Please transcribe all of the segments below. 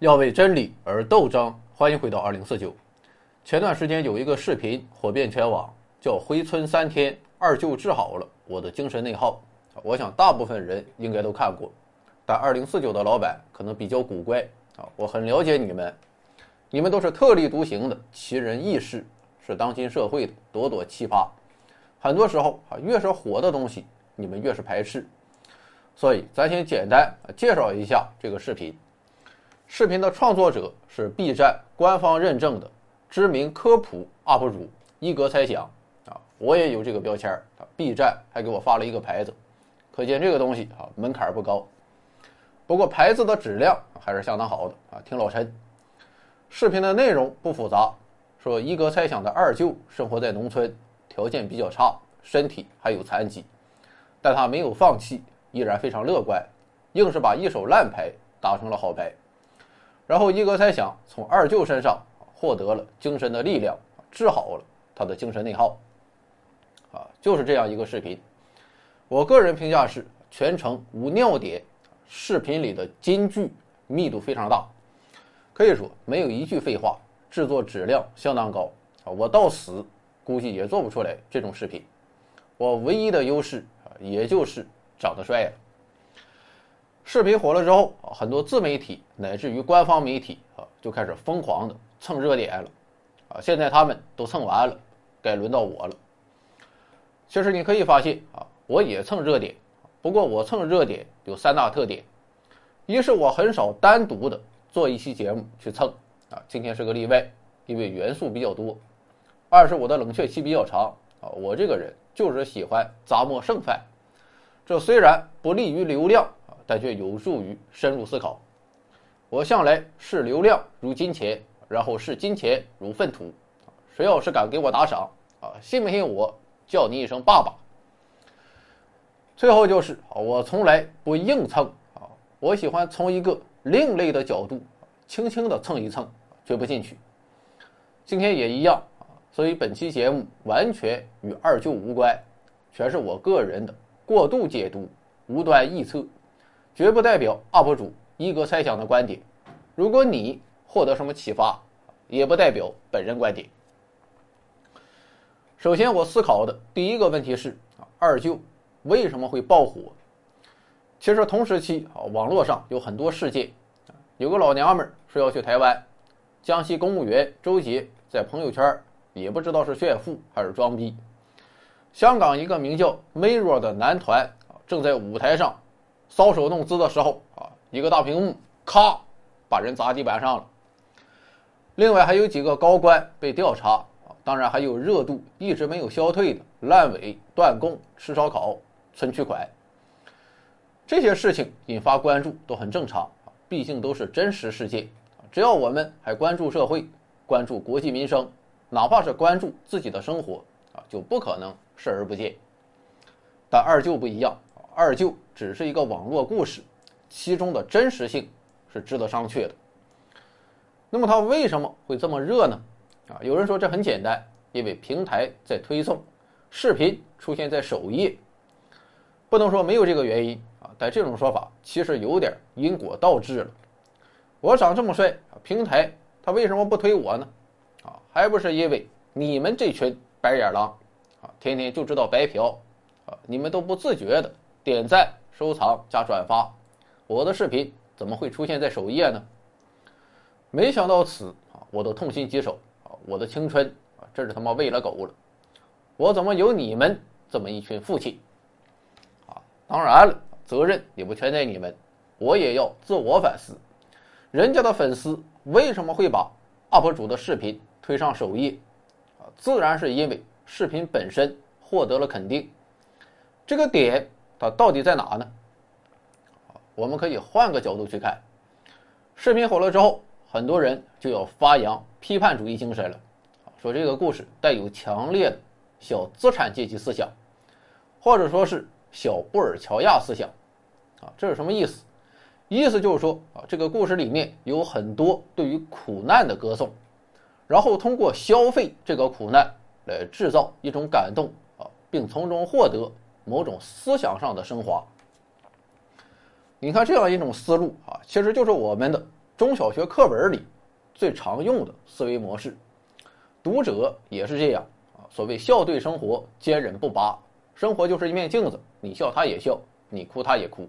要为真理而斗争。欢迎回到二零四九。前段时间有一个视频火遍全网，叫“回村三天，二舅治好了我的精神内耗”。我想大部分人应该都看过，但二零四九的老板可能比较古怪啊。我很了解你们，你们都是特立独行的奇人异士，是当今社会的朵朵奇葩。很多时候啊，越是火的东西，你们越是排斥。所以，咱先简单介绍一下这个视频。视频的创作者是 B 站官方认证的知名科普 UP 主一格猜想啊，我也有这个标签儿啊。B 站还给我发了一个牌子，可见这个东西啊门槛不高。不过牌子的质量还是相当好的啊，挺老沉。视频的内容不复杂，说一格猜想的二舅生活在农村，条件比较差，身体还有残疾，但他没有放弃。依然非常乐观，硬是把一手烂牌打成了好牌。然后一哥猜想从二舅身上获得了精神的力量，治好了他的精神内耗。啊，就是这样一个视频。我个人评价是全程无尿点，视频里的金句密度非常大，可以说没有一句废话，制作质量相当高。啊，我到死估计也做不出来这种视频。我唯一的优势啊，也就是。长得帅呀！视频火了之后啊，很多自媒体乃至于官方媒体啊，就开始疯狂的蹭热点了，啊，现在他们都蹭完了，该轮到我了。其实你可以发现啊，我也蹭热点，不过我蹭热点有三大特点：一是我很少单独的做一期节目去蹭，啊，今天是个例外，因为元素比较多；二是我的冷却期比较长，啊，我这个人就是喜欢杂磨剩饭。这虽然不利于流量，但却有助于深入思考。我向来视流量如金钱，然后视金钱如粪土。谁要是敢给我打赏啊，信不信我叫你一声爸爸？最后就是啊，我从来不硬蹭啊，我喜欢从一个另类的角度，轻轻的蹭一蹭，绝不进去。今天也一样啊，所以本期节目完全与二舅无关，全是我个人的。过度解读、无端臆测，绝不代表 UP 主一哥猜想的观点。如果你获得什么启发，也不代表本人观点。首先，我思考的第一个问题是：啊，二舅为什么会爆火？其实同时期啊，网络上有很多事件。有个老娘们说要去台湾，江西公务员周杰在朋友圈也不知道是炫富还是装逼。香港一个名叫 Mirror 的男团，正在舞台上搔首弄姿的时候啊，一个大屏幕咔把人砸地板上了。另外还有几个高官被调查啊，当然还有热度一直没有消退的烂尾断供吃烧烤存取款。这些事情引发关注都很正常啊，毕竟都是真实事件只要我们还关注社会，关注国计民生，哪怕是关注自己的生活啊，就不可能。视而不见，但二舅不一样，二舅只是一个网络故事，其中的真实性是值得商榷的。那么他为什么会这么热呢？啊，有人说这很简单，因为平台在推送，视频出现在首页，不能说没有这个原因啊，但这种说法其实有点因果倒置了。我长这么帅，平台他为什么不推我呢？啊，还不是因为你们这群白眼狼。啊，天天就知道白嫖，啊，你们都不自觉的点赞、收藏加转发，我的视频怎么会出现在首页呢？没想到此啊，我都痛心疾首啊，我的青春啊，真是他妈喂了狗了，我怎么有你们这么一群父亲？啊，当然了，责任也不全在你们，我也要自我反思，人家的粉丝为什么会把 UP 主的视频推上首页？啊，自然是因为。视频本身获得了肯定，这个点它到底在哪呢？我们可以换个角度去看，视频火了之后，很多人就要发扬批判主义精神了，说这个故事带有强烈的小资产阶级思想，或者说是小布尔乔亚思想，啊，这是什么意思？意思就是说啊，这个故事里面有很多对于苦难的歌颂，然后通过消费这个苦难。来制造一种感动啊，并从中获得某种思想上的升华。你看这样一种思路啊，其实就是我们的中小学课本里最常用的思维模式。读者也是这样啊，所谓笑对生活，坚忍不拔。生活就是一面镜子，你笑他也笑，你哭他也哭。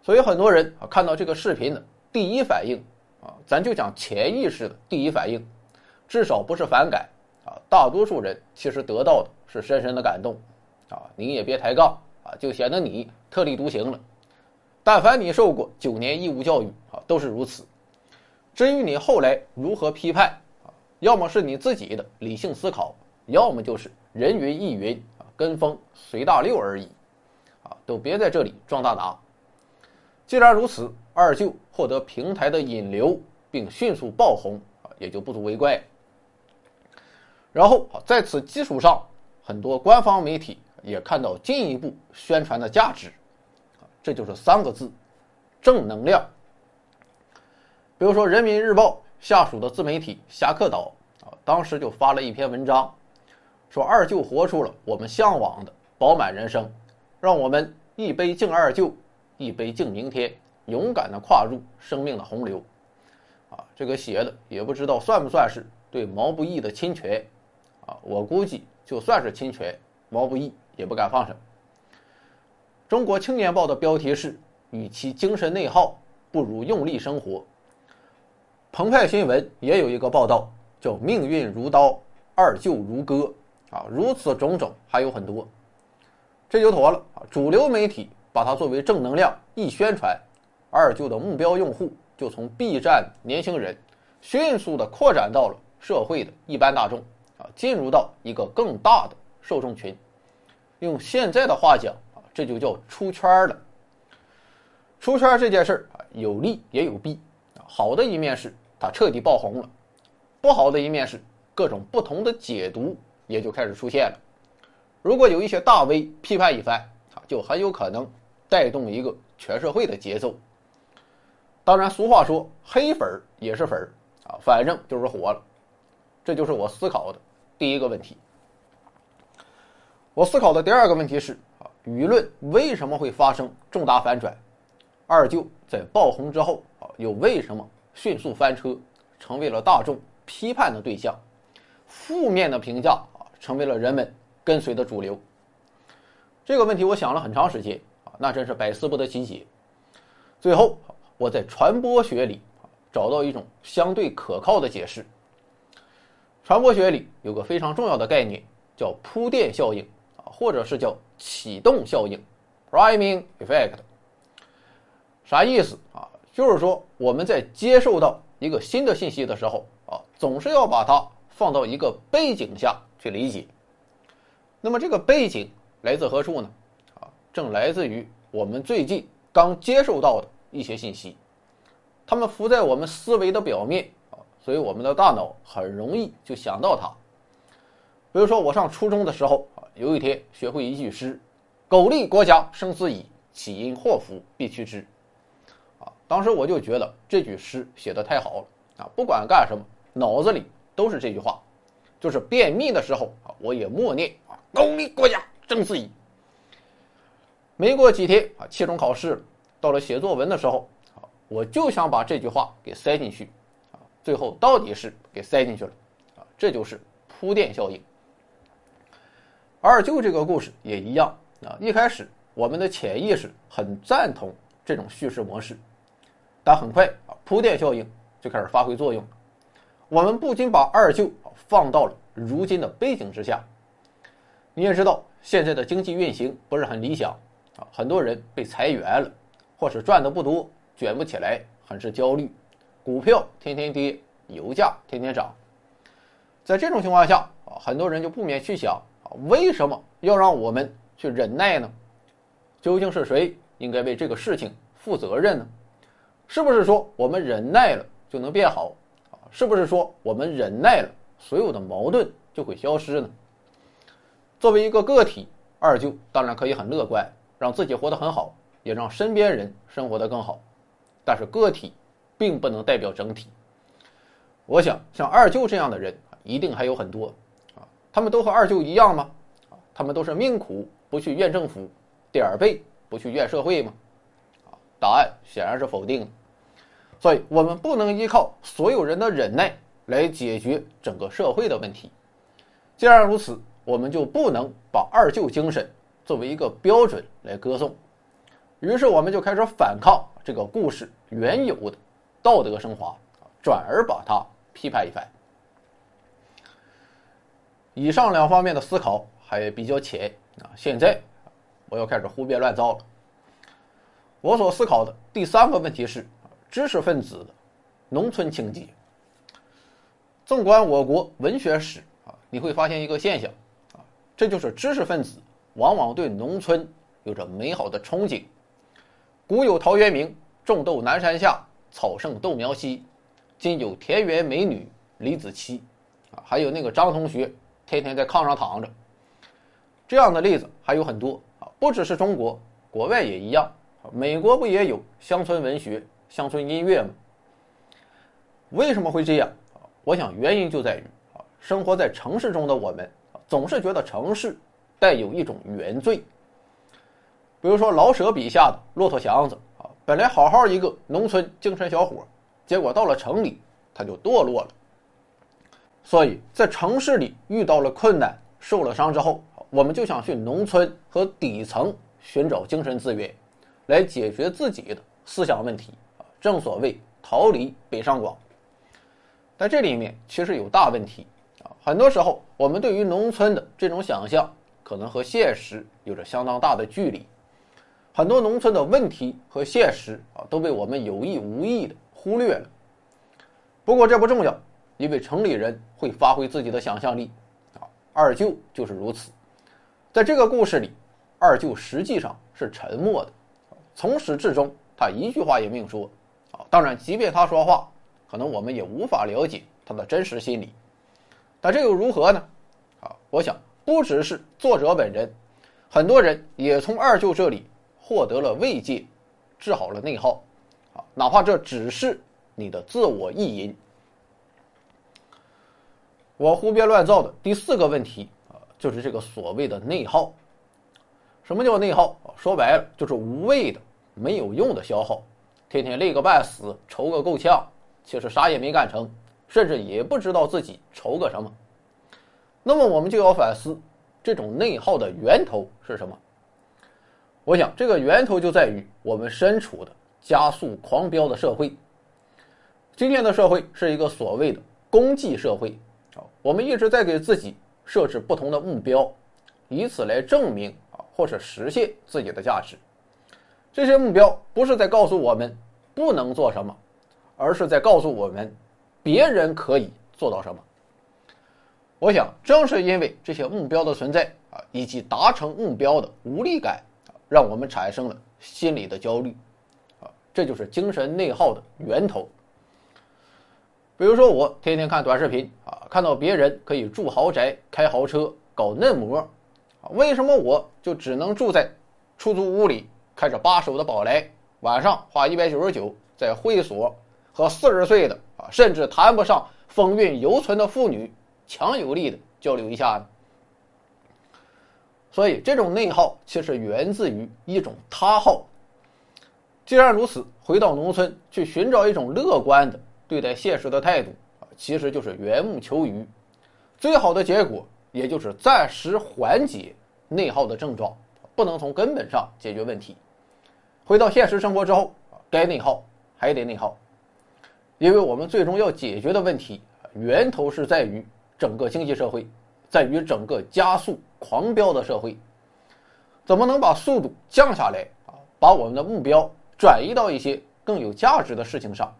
所以很多人啊看到这个视频的第一反应啊，咱就讲潜意识的第一反应，至少不是反感啊。大多数人其实得到的是深深的感动啊。你也别抬杠啊，就显得你特立独行了。但凡你受过九年义务教育啊，都是如此。至于你后来如何批判啊，要么是你自己的理性思考，要么就是人云亦云啊，跟风随大流而已啊，都别在这里装大拿。既然如此，二舅获得平台的引流并迅速爆红啊，也就不足为怪。然后啊，在此基础上，很多官方媒体也看到进一步宣传的价值。这就是三个字：正能量。比如说，《人民日报》下属的自媒体“侠客岛”啊，当时就发了一篇文章，说二舅活出了我们向往的饱满人生，让我们一杯敬二舅，一杯敬明天，勇敢的跨入生命的洪流。啊，这个写的也不知道算不算是对毛不易的侵权，啊，我估计就算是侵权，毛不易也不敢放手。中国青年报的标题是：“与其精神内耗，不如用力生活。”澎湃新闻也有一个报道，叫“命运如刀，二舅如歌”。啊，如此种种还有很多，这就妥了啊！主流媒体把它作为正能量一宣传，二舅的目标用户就从 B 站年轻人，迅速的扩展到了社会的一般大众，啊，进入到一个更大的受众群。用现在的话讲。这就叫出圈了。出圈这件事儿啊，有利也有弊。好的一面是它彻底爆红了，不好的一面是各种不同的解读也就开始出现了。如果有一些大 V 批判一番啊，就很有可能带动一个全社会的节奏。当然，俗话说黑粉也是粉啊，反正就是火了。这就是我思考的第一个问题。我思考的第二个问题是。舆论为什么会发生重大反转？二舅在爆红之后啊，又为什么迅速翻车，成为了大众批判的对象？负面的评价啊，成为了人们跟随的主流。这个问题我想了很长时间啊，那真是百思不得其解。最后，我在传播学里找到一种相对可靠的解释。传播学里有个非常重要的概念，叫铺垫效应啊，或者是叫。启动效应，priming effect，啥意思啊？就是说我们在接受到一个新的信息的时候啊，总是要把它放到一个背景下去理解。那么这个背景来自何处呢？啊，正来自于我们最近刚接受到的一些信息，它们浮在我们思维的表面啊，所以我们的大脑很容易就想到它。比如说我上初中的时候。有一天学会一句诗：“苟利国家生死以，岂因祸福避趋之。”啊，当时我就觉得这句诗写的太好了啊！不管干什么，脑子里都是这句话。就是便秘的时候啊，我也默念：“啊，苟利国家生死以。”没过几天啊，期中考试了，到了写作文的时候啊，我就想把这句话给塞进去啊。最后到底是给塞进去了啊，这就是铺垫效应。二舅这个故事也一样啊！一开始我们的潜意识很赞同这种叙事模式，但很快啊，铺垫效应就开始发挥作用。我们不仅把二舅放到了如今的背景之下，你也知道现在的经济运行不是很理想啊，很多人被裁员了，或是赚的不多，卷不起来，很是焦虑，股票天天跌，油价天天涨。在这种情况下啊，很多人就不免去想。为什么要让我们去忍耐呢？究竟是谁应该为这个事情负责任呢？是不是说我们忍耐了就能变好啊？是不是说我们忍耐了，所有的矛盾就会消失呢？作为一个个体，二舅当然可以很乐观，让自己活得很好，也让身边人生活得更好。但是个体并不能代表整体。我想，像二舅这样的人一定还有很多。他们都和二舅一样吗？他们都是命苦不去怨政府，点儿背不去怨社会吗？答案显然是否定的。所以我们不能依靠所有人的忍耐来解决整个社会的问题。既然如此，我们就不能把二舅精神作为一个标准来歌颂。于是，我们就开始反抗这个故事原有的道德升华，转而把它批判一番。以上两方面的思考还比较浅啊，现在我要开始胡编乱造了。我所思考的第三个问题是知识分子的农村情结。纵观我国文学史啊，你会发现一个现象啊，这就是知识分子往往对农村有着美好的憧憬。古有陶渊明“种豆南山下，草盛豆苗稀”，今有田园美女李子柒，啊，还有那个张同学天天在炕上躺着。这样的例子还有很多啊，不只是中国，国外也一样。美国不也有乡村文学、乡村音乐吗？为什么会这样？我想原因就在于啊，生活在城市中的我们总是觉得城市带有一种原罪。比如说老舍笔下的骆驼祥子啊，本来好好一个农村精神小伙，结果到了城里他就堕落了。所以在城市里遇到了困难、受了伤之后，我们就想去农村和底层寻找精神资源。来解决自己的思想问题啊，正所谓逃离北上广。但这里面其实有大问题啊，很多时候我们对于农村的这种想象，可能和现实有着相当大的距离。很多农村的问题和现实啊，都被我们有意无意的忽略了。不过这不重要，因为城里人会发挥自己的想象力啊。二舅就是如此，在这个故事里，二舅实际上是沉默的。从始至终，他一句话也没有说，啊，当然，即便他说话，可能我们也无法了解他的真实心理。但这又如何呢？啊，我想不只是作者本人，很多人也从二舅这里获得了慰藉，治好了内耗，啊，哪怕这只是你的自我意淫。我胡编乱造的第四个问题啊，就是这个所谓的内耗。什么叫内耗？说白了就是无谓的。没有用的消耗，天天累个半死，愁个够呛，其实啥也没干成，甚至也不知道自己愁个什么。那么我们就要反思，这种内耗的源头是什么？我想，这个源头就在于我们身处的加速狂飙的社会。今天的社会是一个所谓的功绩社会，我们一直在给自己设置不同的目标，以此来证明啊，或者实现自己的价值。这些目标不是在告诉我们不能做什么，而是在告诉我们别人可以做到什么。我想，正是因为这些目标的存在啊，以及达成目标的无力感啊，让我们产生了心理的焦虑啊，这就是精神内耗的源头。比如说，我天天看短视频啊，看到别人可以住豪宅、开豪车、搞嫩模啊，为什么我就只能住在出租屋里？开着八手的宝来，晚上花一百九十九在会所和四十岁的啊，甚至谈不上风韵犹存的妇女强有力的交流一下呢。所以这种内耗其实源自于一种他耗。既然如此，回到农村去寻找一种乐观的对待现实的态度啊，其实就是缘木求鱼，最好的结果也就是暂时缓解内耗的症状，不能从根本上解决问题。回到现实生活之后，该内耗还得内耗，因为我们最终要解决的问题源头是在于整个经济社会，在于整个加速狂飙的社会，怎么能把速度降下来啊？把我们的目标转移到一些更有价值的事情上，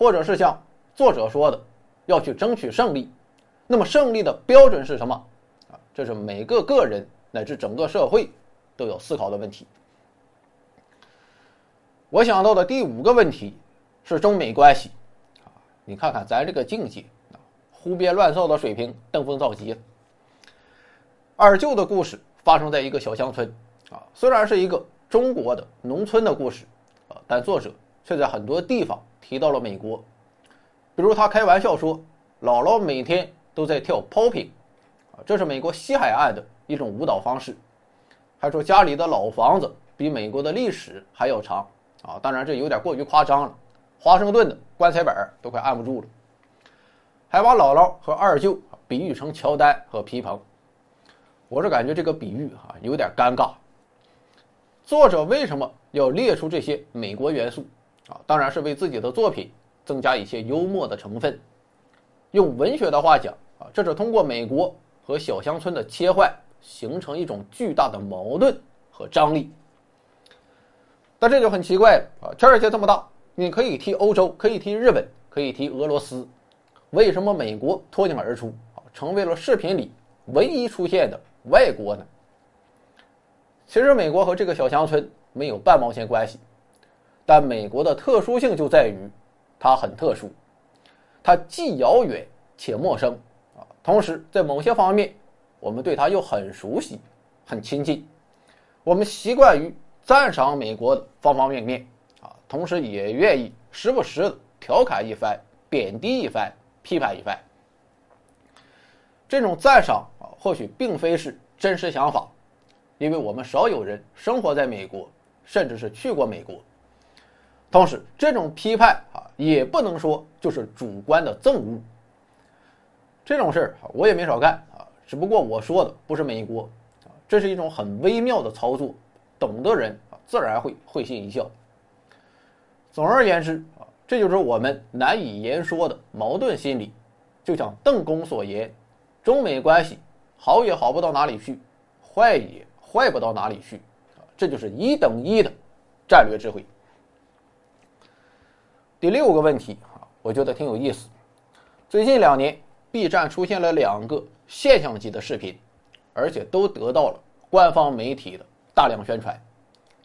或者是像作者说的，要去争取胜利，那么胜利的标准是什么啊？这是每个个人乃至整个社会都要思考的问题。我想到的第五个问题是中美关系，啊，你看看咱这个境界啊，胡编乱造的水平登峰造极。二舅的故事发生在一个小乡村，啊，虽然是一个中国的农村的故事，啊，但作者却在很多地方提到了美国，比如他开玩笑说，姥姥每天都在跳 popping，啊，这是美国西海岸的一种舞蹈方式，还说家里的老房子比美国的历史还要长。啊，当然这有点过于夸张了，华盛顿的棺材板都快按不住了。还把姥姥和二舅比喻成乔丹和皮蓬，我是感觉这个比喻啊有点尴尬。作者为什么要列出这些美国元素啊？当然是为自己的作品增加一些幽默的成分。用文学的话讲啊，这是通过美国和小乡村的切换，形成一种巨大的矛盾和张力。但这就很奇怪了啊！全世界这么大，你可以提欧洲，可以提日本，可以提俄罗斯。为什么美国脱颖而出啊，成为了视频里唯一出现的外国呢？其实美国和这个小乡村没有半毛钱关系，但美国的特殊性就在于，它很特殊，它既遥远且陌生啊，同时在某些方面，我们对它又很熟悉、很亲近，我们习惯于赞赏美国的方方面面啊，同时也愿意时不时的调侃一番、贬低一番。批判一番，这种赞赏啊，或许并非是真实想法，因为我们少有人生活在美国，甚至是去过美国。同时，这种批判啊，也不能说就是主观的憎恶。这种事儿我也没少干啊，只不过我说的不是美国啊，这是一种很微妙的操作，懂的人啊，自然会会心一笑。总而言之啊。这就是我们难以言说的矛盾心理，就像邓公所言，中美关系好也好不到哪里去，坏也坏不到哪里去，啊，这就是一等一的战略智慧。第六个问题啊，我觉得挺有意思。最近两年，B 站出现了两个现象级的视频，而且都得到了官方媒体的大量宣传，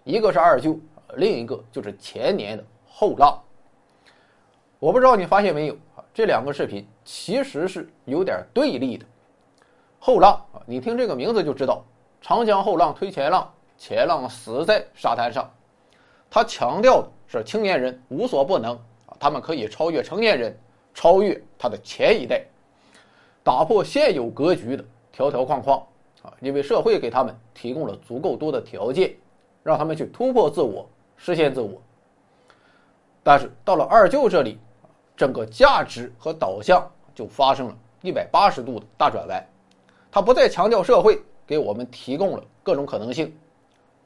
一个是二舅，另一个就是前年的后浪。我不知道你发现没有啊？这两个视频其实是有点对立的。后浪啊，你听这个名字就知道，长江后浪推前浪，前浪死在沙滩上。他强调的是青年人无所不能啊，他们可以超越成年人，超越他的前一代，打破现有格局的条条框框啊，因为社会给他们提供了足够多的条件，让他们去突破自我，实现自我。但是到了二舅这里。整个价值和导向就发生了一百八十度的大转弯，他不再强调社会给我们提供了各种可能性，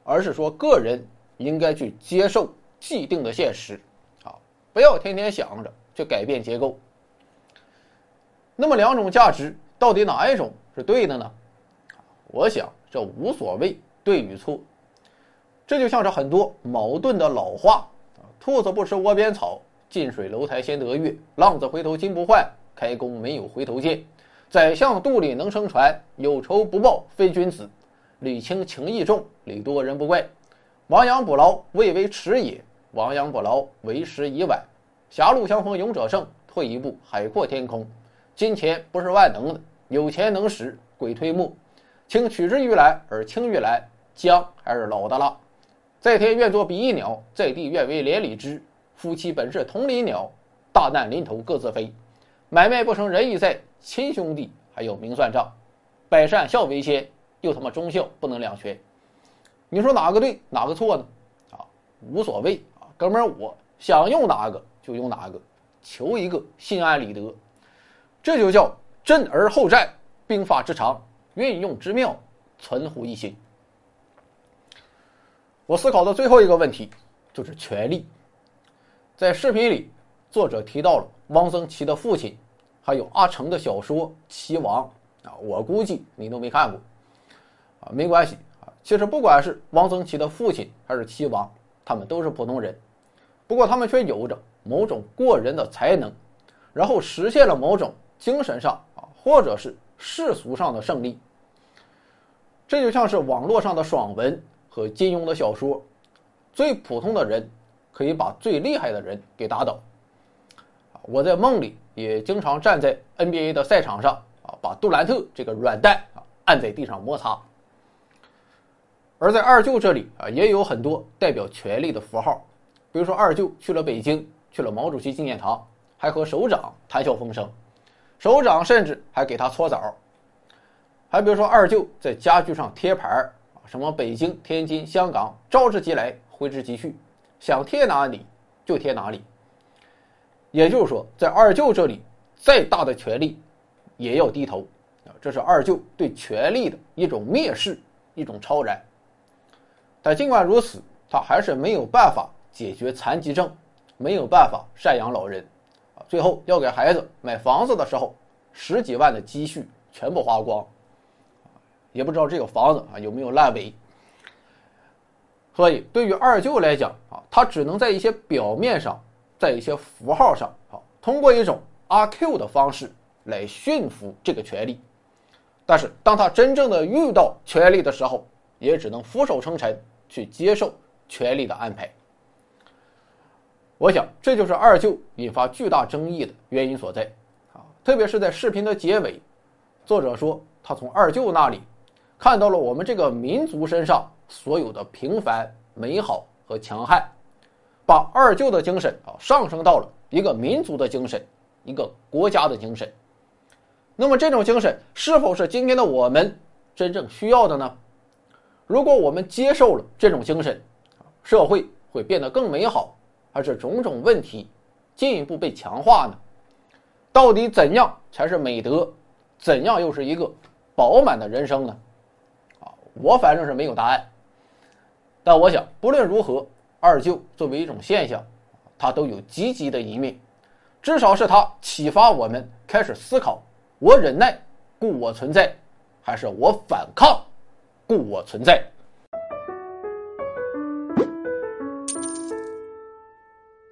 而是说个人应该去接受既定的现实，啊，不要天天想着去改变结构。那么两种价值到底哪一种是对的呢？我想这无所谓对与错，这就像是很多矛盾的老话啊，兔子不吃窝边草。近水楼台先得月，浪子回头金不换。开弓没有回头箭，宰相肚里能撑船。有仇不报非君子，礼轻情意重，礼多人不怪。亡羊补牢，未为迟也；亡羊补牢，为时已晚。狭路相逢勇者胜，退一步海阔天空。金钱不是万能的，有钱能使鬼推磨。请取之于蓝而青于蓝，姜还是老的辣。在天愿作比翼鸟，在地愿为连理枝。夫妻本是同林鸟，大难临头各自飞。买卖不成仁义在，亲兄弟还要明算账。百善孝为先，又他妈忠孝不能两全。你说哪个对，哪个错呢？啊，无所谓啊，哥们儿，我想用哪个就用哪个，求一个心安理得。这就叫震而后战，兵法之长，运用之妙，存乎一心。我思考的最后一个问题就是权力。在视频里，作者提到了汪曾祺的父亲，还有阿成的小说《齐王》啊，我估计你都没看过，啊，没关系。其实不管是汪曾祺的父亲还是齐王，他们都是普通人，不过他们却有着某种过人的才能，然后实现了某种精神上啊，或者是世俗上的胜利。这就像是网络上的爽文和金庸的小说，最普通的人。可以把最厉害的人给打倒，我在梦里也经常站在 NBA 的赛场上啊，把杜兰特这个软蛋啊按在地上摩擦。而在二舅这里啊，也有很多代表权力的符号，比如说二舅去了北京，去了毛主席纪念堂，还和首长谈笑风生，首长甚至还给他搓澡。还比如说二舅在家具上贴牌，什么北京、天津、香港，招之即来，挥之即去。想贴哪里就贴哪里，也就是说，在二舅这里，再大的权力也要低头啊！这是二舅对权力的一种蔑视，一种超然。但尽管如此，他还是没有办法解决残疾症，没有办法赡养老人啊！最后要给孩子买房子的时候，十几万的积蓄全部花光，也不知道这个房子啊有没有烂尾。所以，对于二舅来讲啊，他只能在一些表面上。在一些符号上，啊，通过一种阿 Q 的方式来驯服这个权利，但是当他真正的遇到权力的时候，也只能俯首称臣，去接受权力的安排。我想，这就是二舅引发巨大争议的原因所在，啊，特别是在视频的结尾，作者说他从二舅那里看到了我们这个民族身上所有的平凡、美好和强悍。把二舅的精神啊上升到了一个民族的精神，一个国家的精神。那么这种精神是否是今天的我们真正需要的呢？如果我们接受了这种精神，社会会变得更美好，还是种种问题进一步被强化呢？到底怎样才是美德？怎样又是一个饱满的人生呢？啊，我反正是没有答案。但我想，不论如何。二舅作为一种现象，它都有积极的一面，至少是它启发我们开始思考：我忍耐，故我存在，还是我反抗，故我存在。